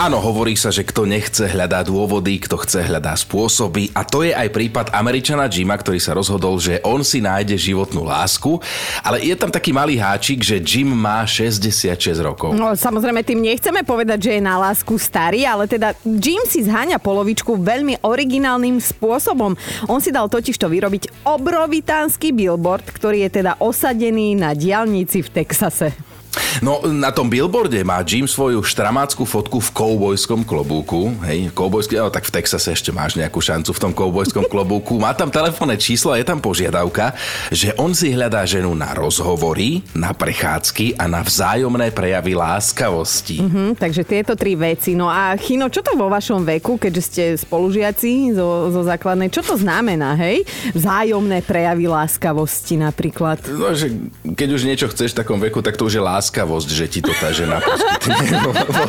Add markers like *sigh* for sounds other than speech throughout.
Áno, hovorí sa, že kto nechce hľadá dôvody, kto chce hľadá spôsoby a to je aj prípad Američana Jima, ktorý sa rozhodol, že on si nájde životnú lásku, ale je tam taký malý háčik, že Jim má 66 rokov. No, samozrejme, tým nechceme povedať, že je na lásku starý, ale teda Jim si zháňa polovičku veľmi originálnym spôsobom. On si dal totižto vyrobiť obrovitánsky billboard, ktorý je teda osadený na diálnici v Texase. No na tom billboarde má Jim svoju štramáckú fotku v koubojskom klobúku. Hej, koubojský, ale tak v Texase ešte máš nejakú šancu v tom koubojskom klobúku. Má tam telefónne číslo a je tam požiadavka, že on si hľadá ženu na rozhovory, na prechádzky a na vzájomné prejavy láskavosti. Mhm, takže tieto tri veci. No a Chino, čo to vo vašom veku, keďže ste spolužiaci zo, zo základnej, čo to znamená, hej? Vzájomné prejavy láskavosti napríklad. No, že keď už niečo chceš v takom veku, tak to už je láskavosť, že ti to tá žena poskytne. *laughs* po, po,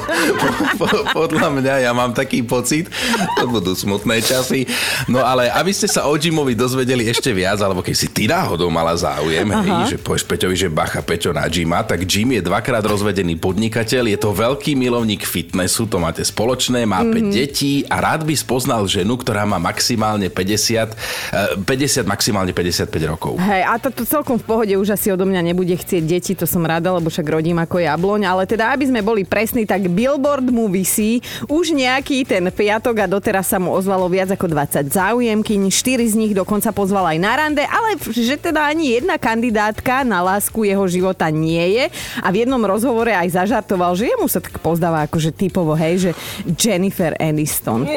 po, podľa mňa, ja mám taký pocit, to budú smutné časy. No ale aby ste sa o Jimovi dozvedeli ešte viac, alebo keď si ty náhodou mala záujem, hej, že povieš Peťovi, že bacha Peťo na Jima, tak Jim je dvakrát rozvedený podnikateľ, je to veľký milovník fitnessu, to máte spoločné, má mm-hmm. 5 detí a rád by spoznal ženu, ktorá má maximálne 50, 50 eh, maximálne 55 rokov. Hej, a to, to celkom v pohode už asi odo mňa nebude chcieť deti, to som rada, lebo však rodím ako jabloň, ale teda aby sme boli presní, tak billboard mu vysí už nejaký ten piatok a doteraz sa mu ozvalo viac ako 20 záujemkyň, 4 z nich dokonca pozval aj na rande, ale že teda ani jedna kandidátka na lásku jeho života nie je a v jednom rozhovore aj zažartoval, že jemu sa tak pozdáva akože typovo, hej, že Jennifer Aniston.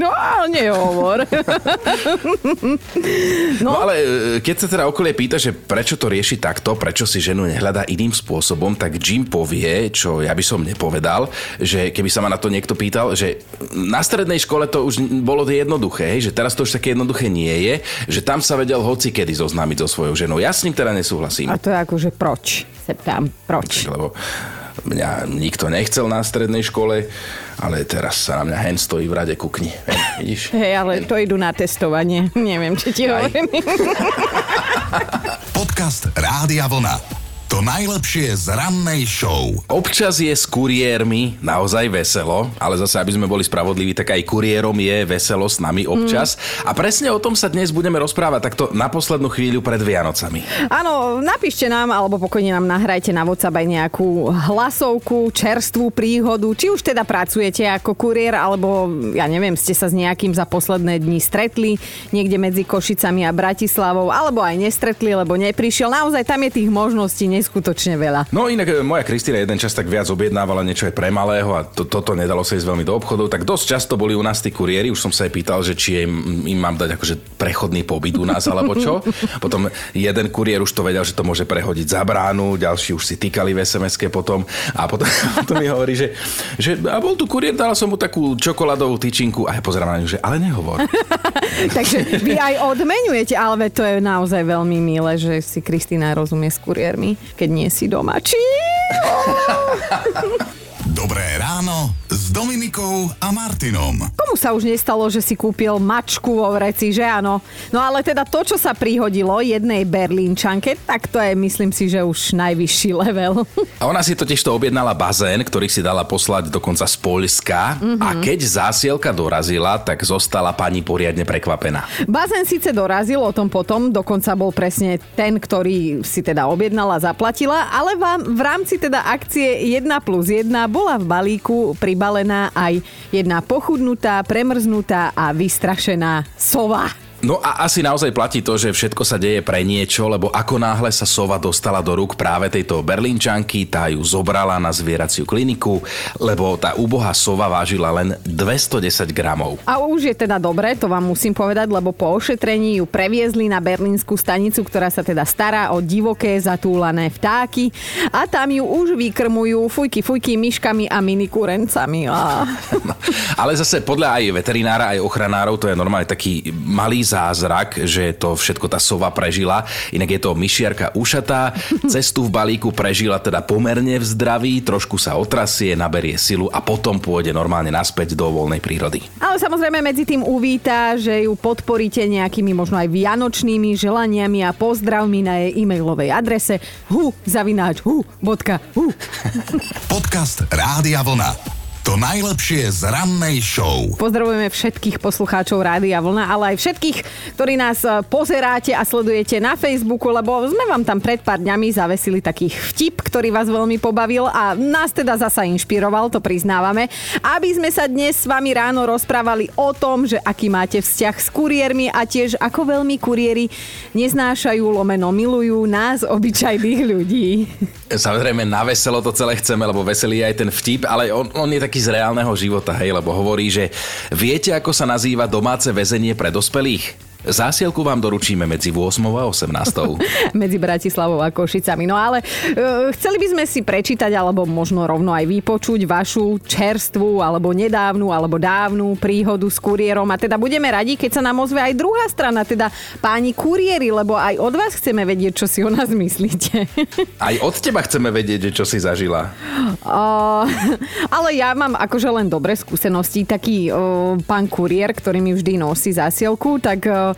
No, *laughs* ale nehovor. *laughs* No ale e, keď sa teda okolie pýta, že prečo to rieši takto, prečo si ženu nehľadá iným spôsobom, tak Jim povie, čo ja by som nepovedal, že keby sa ma na to niekto pýtal, že na strednej škole to už bolo jednoduché, hej, že teraz to už také jednoduché nie je, že tam sa vedel hoci kedy zoznámiť so svojou ženou. Ja s ním teda nesúhlasím. A to je akože proč? Se ptám, proč? Lebo mňa nikto nechcel na strednej škole, ale teraz sa na mňa hen stojí v rade kukni. Hen, vidíš? *laughs* Hej, ale to idú na testovanie. *laughs* Neviem, či ti Aj. hovorím. *laughs* Podcast Rádia Vlna. To najlepšie z rannej show. Občas je s kuriérmi naozaj veselo, ale zase, aby sme boli spravodliví, tak aj kuriérom je veselo s nami občas. Mm. A presne o tom sa dnes budeme rozprávať takto na poslednú chvíľu pred Vianocami. Áno, napíšte nám, alebo pokojne nám nahrajte na WhatsApp aj nejakú hlasovku, čerstvú príhodu, či už teda pracujete ako kuriér, alebo ja neviem, ste sa s nejakým za posledné dni stretli niekde medzi Košicami a Bratislavou, alebo aj nestretli, lebo neprišiel. Naozaj tam je tých možností neskutočne veľa. No inak e, moja Kristina jeden čas tak viac objednávala niečo aj pre malého a to, toto nedalo sa ísť veľmi do obchodov, tak dosť často boli u nás tí kuriéri, už som sa aj pýtal, že či im, im mám dať akože prechodný pobyt u nás alebo čo. *laughs* Potom jeden kuriér už to vedel, že to môže prehodiť za bránu, ďalší už si týkali v sms potom a potom, *laughs* potom mi hovorí, že, že a bol tu kuriér, dala som mu takú čokoládovú tyčinku a ja pozerám na ňu, že ale nehovor. *laughs* Takže vy aj odmenujete, ale to je naozaj veľmi milé, že si Kristýna rozumie s kuriérmi, keď nie si doma. *laughs* Dobré ráno s Dominikou a Martinom. Komu sa už nestalo, že si kúpil mačku vo vreci, že áno? No ale teda to, čo sa prihodilo jednej berlínčanke, tak to je, myslím si, že už najvyšší level. A ona si totiž to objednala bazén, ktorý si dala poslať dokonca z Poľska mm-hmm. a keď zásielka dorazila, tak zostala pani poriadne prekvapená. Bazén síce dorazil o tom potom, dokonca bol presne ten, ktorý si teda objednala, zaplatila, ale vám v rámci teda akcie 1 plus 1 bola v balíku pribalená aj jedna pochudnutá, premrznutá a vystrašená sova. No a asi naozaj platí to, že všetko sa deje pre niečo, lebo ako náhle sa sova dostala do rúk práve tejto berlínčanky, tá ju zobrala na zvieraciu kliniku, lebo tá úbohá sova vážila len 210 gramov. A už je teda dobre, to vám musím povedať, lebo po ošetrení ju previezli na berlínsku stanicu, ktorá sa teda stará o divoké zatúlané vtáky a tam ju už vykrmujú fujky, fujky, myškami a mini kurencami. Á. No, *laughs* ale zase podľa aj veterinára, aj ochranárov, to je normálne taký malý zázrak, že to všetko tá sova prežila. Inak je to myšiarka ušatá, *laughs* cestu v balíku prežila teda pomerne v zdraví, trošku sa otrasie, naberie silu a potom pôjde normálne naspäť do voľnej prírody. Ale samozrejme medzi tým uvíta, že ju podporíte nejakými možno aj vianočnými želaniami a pozdravmi na jej e-mailovej adrese hu zavináč hu bodka hu. *laughs* Podcast Rádia Vlna. To najlepšie z rannej show. Pozdravujeme všetkých poslucháčov Rádia Vlna, ale aj všetkých, ktorí nás e, pozeráte a sledujete na Facebooku, lebo sme vám tam pred pár dňami zavesili taký vtip, ktorý vás veľmi pobavil a nás teda zasa inšpiroval, to priznávame, aby sme sa dnes s vami ráno rozprávali o tom, že aký máte vzťah s kuriérmi a tiež ako veľmi kuriéri neznášajú, lomeno milujú nás, obyčajných ľudí. Samozrejme, na veselo to celé chceme, lebo veselý je aj ten vtip, ale on, on je taký z reálneho života, hej, lebo hovorí, že viete, ako sa nazýva domáce väzenie pre dospelých? Zásielku vám doručíme medzi 8 a 18. *laughs* medzi Bratislavou a Košicami. No ale uh, chceli by sme si prečítať, alebo možno rovno aj vypočuť vašu čerstvú, alebo nedávnu, alebo dávnu príhodu s kuriérom. A teda budeme radi, keď sa nám ozve aj druhá strana, teda páni kuriéri, lebo aj od vás chceme vedieť, čo si o nás myslíte. *laughs* aj od teba chceme vedieť, čo si zažila. Uh, *laughs* ale ja mám akože len dobré skúsenosti. Taký uh, pán kuriér, ktorý mi vždy nosí zásielku, tak uh,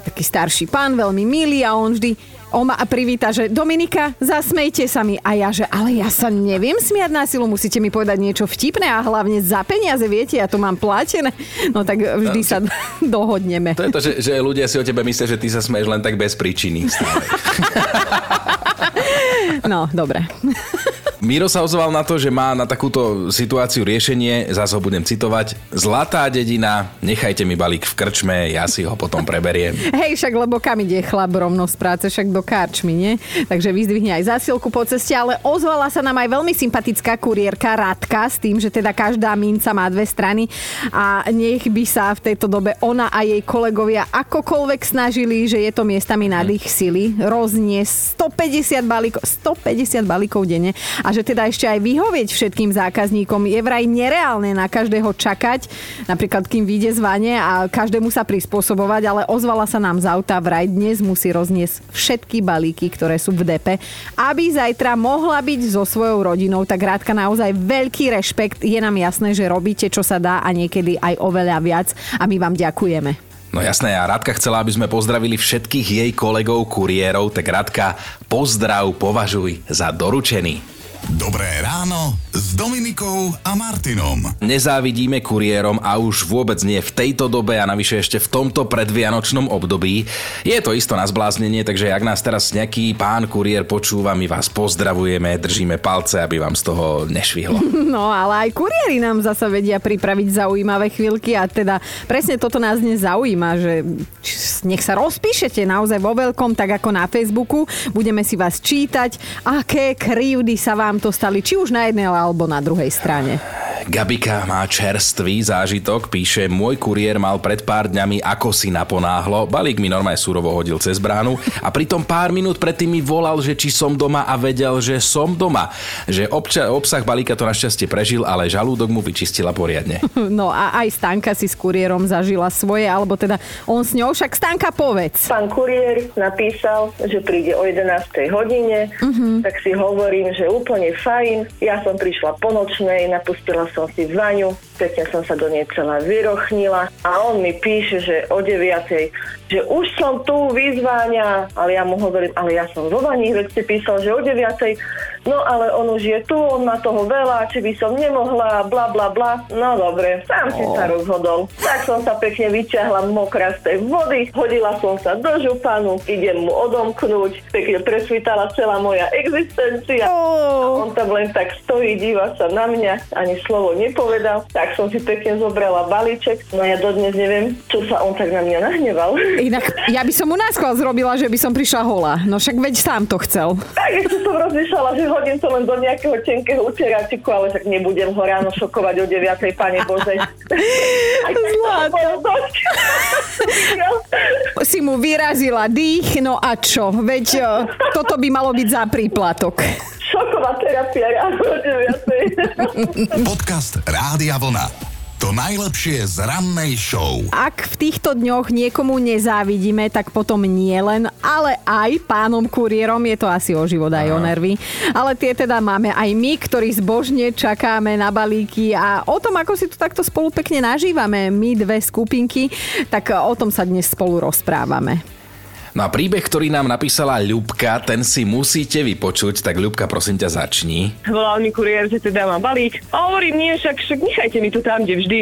taký starší pán, veľmi milý a on vždy on ma privíta, že Dominika, zasmejte sa mi. A ja, že ale ja sa neviem smiať na silu, musíte mi povedať niečo vtipné a hlavne za peniaze, viete, ja to mám platené. No tak vždy sa *laughs* dohodneme. To je to, že, že ľudia si o tebe myslia, že ty sa smeješ len tak bez príčiny. *laughs* no, dobre. *laughs* Miro sa ozval na to, že má na takúto situáciu riešenie, zase ho budem citovať. Zlatá dedina, nechajte mi balík v krčme, ja si ho potom preberiem. *laughs* Hej, však lebo kam ide chlap rovno z práce, však do karčmy, nie? Takže vyzdvihne aj zásielku po ceste, ale ozvala sa nám aj veľmi sympatická kuriérka Radka s tým, že teda každá minca má dve strany a nech by sa v tejto dobe ona a jej kolegovia akokoľvek snažili, že je to miestami nad ich sily, roznie 150 balíkov, 150 balíkov denne a a že teda ešte aj vyhovieť všetkým zákazníkom je vraj nereálne na každého čakať, napríklad kým vyjde z a každému sa prispôsobovať, ale ozvala sa nám z auta, vraj dnes musí rozniesť všetky balíky, ktoré sú v depe, aby zajtra mohla byť so svojou rodinou, tak Rádka naozaj veľký rešpekt, je nám jasné, že robíte čo sa dá a niekedy aj oveľa viac a my vám ďakujeme. No jasné, a Radka chcela, aby sme pozdravili všetkých jej kolegov kuriérov, tak Radka, pozdrav považuj za doručený. Dobré ráno s Dominikou a Martinom. Nezávidíme kuriérom a už vôbec nie v tejto dobe a navyše ešte v tomto predvianočnom období. Je to isto na zbláznenie, takže ak nás teraz nejaký pán kuriér počúva, my vás pozdravujeme, držíme palce, aby vám z toho nešvihlo. *laughs* No ale aj kuriéri nám zasa vedia pripraviť zaujímavé chvíľky a teda presne toto nás dnes zaujíma, že nech sa rozpíšete naozaj vo veľkom, tak ako na Facebooku. Budeme si vás čítať, aké krivdy sa vám to stali, či už na jednej alebo na druhej strane. Gabika má čerstvý zážitok, píše, môj kuriér mal pred pár dňami ako si naponáhlo, balík mi normálne surovo hodil cez bránu a pritom pár minút predtým mi volal, že či som doma a vedel, že som doma. Že obča- obsah balíka to našťastie prežil, ale žalúdok mu vyčistila poriadne. *laughs* No a aj Stanka si s kuriérom zažila svoje, alebo teda on s ňou, však Stanka povedz. Pán kuriér napísal, že príde o 11. hodine, uh-huh. tak si hovorím, že úplne fajn. Ja som prišla po nočnej, napustila som si pekne som sa do nej celá vyrochnila a on mi píše, že o 9 že už som tu, vyzváňa, ale ja mu hovorím, ale ja som vo vani, veď ste písal, že o 9 no ale on už je tu, on má toho veľa, či by som nemohla, bla bla bla. No dobre, sám si oh. sa rozhodol. Tak som sa pekne vyťahla mokrá z tej vody, hodila som sa do županu, idem mu odomknúť, pekne presvítala celá moja existencia. Oh. A on tam len tak stojí, díva sa na mňa, ani slovo nepovedal. Tak som si pekne zobrala balíček, no ja dodnes neviem, čo sa on tak na mňa nahneval. Inak ja by som mu náskval zrobila, že by som prišla hola. No však veď sám to chcel. Tak ešte som rozmýšľala, že hodím to len do nejakého tenkého uteráčiku, ale tak nebudem ho ráno šokovať o 9. pane Božej. *laughs* Zlato. si mu vyrazila dých, no a čo? Veď e, toto by malo byť za príplatok. Šoková terapia ráno 9. Podcast Rádia Vlna. To najlepšie z rannej show. Ak v týchto dňoch niekomu nezávidíme, tak potom nie len, ale aj pánom kuriérom je to asi o život aj o nervy. Ale tie teda máme aj my, ktorí zbožne čakáme na balíky a o tom, ako si tu takto spolu pekne nažívame, my dve skupinky, tak o tom sa dnes spolu rozprávame. No a príbeh, ktorý nám napísala Ľubka, ten si musíte vypočuť, tak Ľubka, prosím ťa, začni. Volal mi kuriér, že teda mám balík. A hovorím, nie, však, však nechajte mi to tam, kde vždy.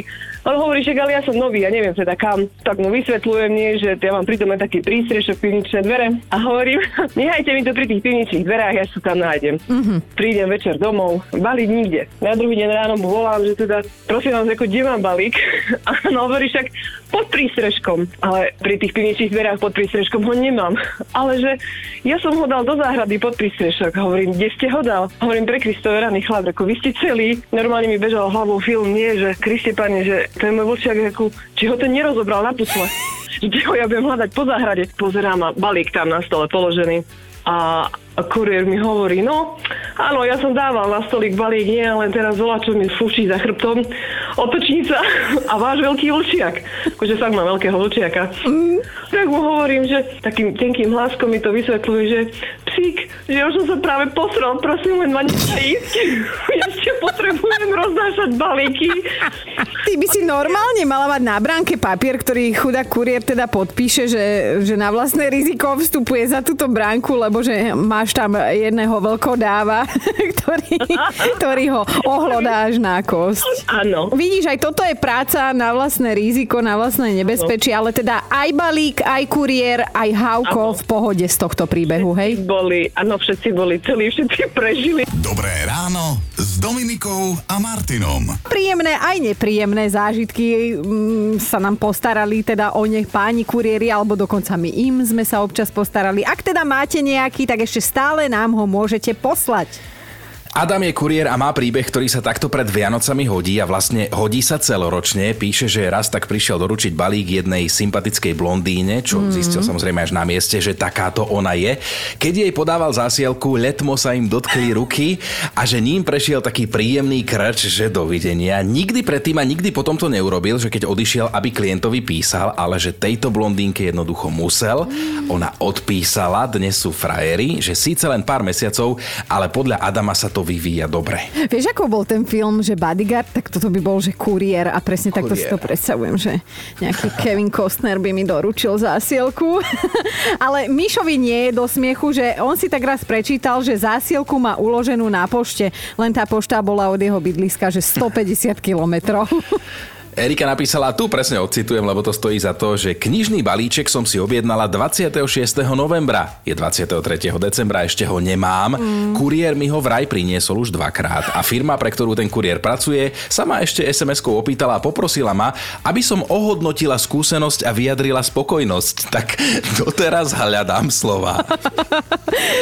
On hovorí, že ale ja som nový, ja neviem teda kam. Tak mu vysvetľujem, nie, že ja mám pritom aj taký prístrešok, pivničné dvere. A hovorím, *laughs* nechajte mi to pri tých pivničných dverách, ja sa tam nájdem. Mm-hmm. Prídem večer domov, balík nikde. Na druhý deň ráno mu volám, že teda, prosím vás, ako, kde mám balík? *laughs* A on hovorí, však pod prístrežkom. Ale pri tých pivničných dverách pod prístrežkom ho nemám. *laughs* Ale že ja som ho dal do záhrady pod prístrešok. Hovorím, kde ste ho dal? Hovorím, pre Kristove raný chlap, ako vy ste celý. Normálne mi bežal hlavou film, nie, že Kriste pane, že ten môj vlčiak, ako, či ho ten nerozobral na pusle. *laughs* Kde ho ja budem hľadať po záhrade. Pozerám a balík tam na stole položený. A a kuriér mi hovorí, no, áno, ja som dával na stolík balík, nie, len teraz volá, čo mi fuší za chrbtom, otočnica *laughs* a váš veľký vlčiak. Akože fakt má veľkého vlčiaka. Mm. Tak mu hovorím, že takým tenkým hláskom mi to vysvetľuje, že psík, že už som sa práve posral, prosím len ma ísť. Ja ešte potrebujem roznášať balíky. Ty by si normálne mala mať na bránke papier, ktorý chudák kuriér teda podpíše, že, že na vlastné riziko vstupuje za túto bránku, lebo že máš tam jedného veľkodáva, *laughs* ktorý, ktorý ho ohlodá až na kosť. Áno. Vidíš, aj toto je práca na vlastné riziko, na vlastné nebezpečie, ale teda aj balík, aj kuriér, aj Hauko v pohode z tohto príbehu, hej? Boli, áno, všetci boli celí, všetci *laughs* prežili. Dobré ráno s Dominikou a Martinom. Príjemné aj nepríjemné zážitky mm, sa nám postarali teda o nech páni kuriéri, alebo dokonca my im sme sa občas postarali. Ak teda máte nejaký, tak ešte stále nám ho môžete poslať. Adam je kuriér a má príbeh, ktorý sa takto pred Vianocami hodí a vlastne hodí sa celoročne. Píše, že raz tak prišiel doručiť balík jednej sympatickej blondíne, čo mm. zistil samozrejme až na mieste, že takáto ona je. Keď jej podával zásielku, letmo sa im dotkli ruky a že ním prešiel taký príjemný krč, že dovidenia. Nikdy predtým a nikdy potom to neurobil, že keď odišiel, aby klientovi písal, ale že tejto blondínke jednoducho musel. Ona odpísala, dnes sú frajeri, že síce len pár mesiacov, ale podľa Adama sa to vyvíja dobre. Vieš, ako bol ten film, že Bodyguard, tak toto by bol, že kuriér a presne takto si to predstavujem, že nejaký *laughs* Kevin Costner by mi doručil zásielku. *laughs* Ale Mišovi nie je do smiechu, že on si tak raz prečítal, že zásielku má uloženú na pošte, len tá pošta bola od jeho bydliska, že *laughs* 150 kilometrov. Erika napísala, tu presne odcitujem, lebo to stojí za to, že knižný balíček som si objednala 26. novembra. Je 23. decembra, ešte ho nemám. Mm. Kuriér mi ho vraj priniesol už dvakrát a firma, pre ktorú ten kuriér pracuje, sa ma ešte SMS-kou opýtala a poprosila ma, aby som ohodnotila skúsenosť a vyjadrila spokojnosť. Tak doteraz hľadám slova. *laughs*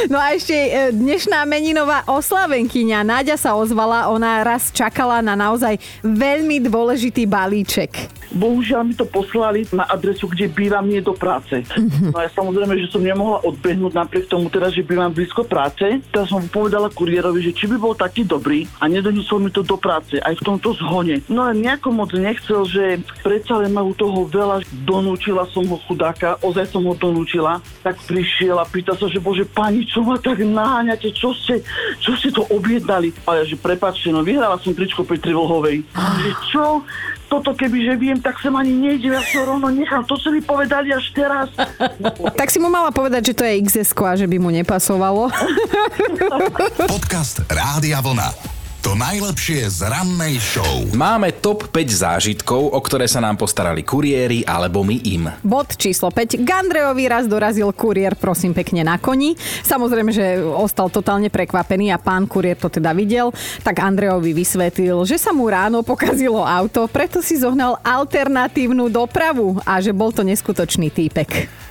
No a ešte e, dnešná meninová oslavenkyňa Náďa sa ozvala, ona raz čakala na naozaj veľmi dôležitý balíček balíček. Bohužiaľ mi to poslali na adresu, kde bývam nie do práce. Uh-huh. No ja samozrejme, že som nemohla odbehnúť napriek tomu teraz, že bývam blízko práce. Teraz som povedala kuriérovi, že či by bol taký dobrý a nedoniesol mi to do práce aj v tomto zhone. No ale nejako moc nechcel, že predsa len majú toho veľa. Donúčila som ho chudáka, ozaj som ho donúčila. Tak prišiel a pýta sa, že bože pani, čo ma tak naháňate, čo ste, čo ste to objednali? A ja, že prepačte, no vyhrala som tričko Petri Vlhovej. A že čo? Toto keby, že viem, tak som ani nejdem, ja to rovno nechám. To si mi povedali až teraz. *laughs* tak si mu mala povedať, že to je XS a že by mu nepasovalo. *laughs* *laughs* Podcast Rádia Vlna. To najlepšie z rannej show. Máme top 5 zážitkov, o ktoré sa nám postarali kuriéri alebo my im. Bod číslo 5. Gandrejovi raz dorazil kuriér, prosím pekne, na koni. Samozrejme, že ostal totálne prekvapený a pán kuriér to teda videl. Tak Andrejovi vysvetlil, že sa mu ráno pokazilo auto, preto si zohnal alternatívnu dopravu a že bol to neskutočný týpek.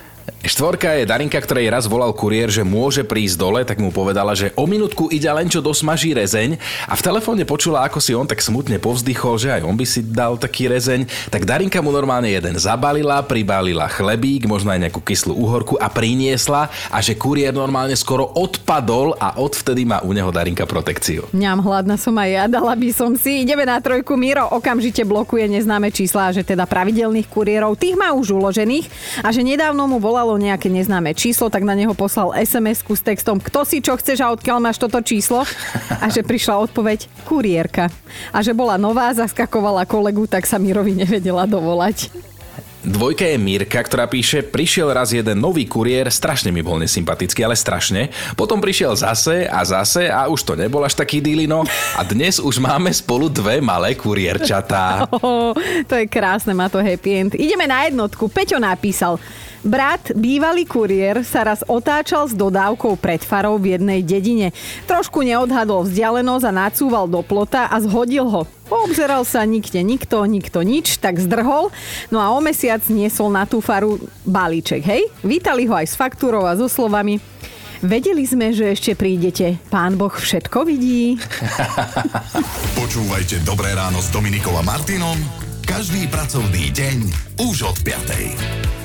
Štvorka je Darinka, ktorej raz volal kuriér, že môže prísť dole, tak mu povedala, že o minútku ide len čo dosmaží rezeň a v telefóne počula, ako si on tak smutne povzdychol, že aj on by si dal taký rezeň, tak Darinka mu normálne jeden zabalila, pribalila chlebík, možno aj nejakú kyslú uhorku a priniesla a že kuriér normálne skoro odpadol a odvtedy má u neho Darinka protekciu. Ňam, hladná som aj ja, dala by som si. Ideme na trojku. Miro okamžite blokuje neznáme čísla, že teda pravidelných kuriérov, tých má už uložených a že nedávno mu volalo nejaké neznáme číslo, tak na neho poslal sms s textom kto si čo chceš a odkiaľ máš toto číslo a že prišla odpoveď kuriérka. A že bola nová, zaskakovala kolegu, tak sa Mirovi nevedela dovolať. Dvojka je Mirka, ktorá píše, prišiel raz jeden nový kuriér, strašne mi bol nesympatický, ale strašne. Potom prišiel zase a zase a už to nebol až taký dýlino. A dnes už máme spolu dve malé kuriérčatá. Oh, *laughs* to je krásne, má to happy end. Ideme na jednotku. Peťo napísal, Brat, bývalý kuriér, sa raz otáčal s dodávkou pred farou v jednej dedine. Trošku neodhadol vzdialenosť a nacúval do plota a zhodil ho. Poobzeral sa nikde nikto, nikto nič, tak zdrhol. No a o mesiac niesol na tú faru balíček, hej? Vítali ho aj s faktúrou a so slovami Vedeli sme, že ešte prídete. Pán Boh všetko vidí. *laughs* Počúvajte Dobré ráno s Dominikom a Martinom každý pracovný deň už od 5.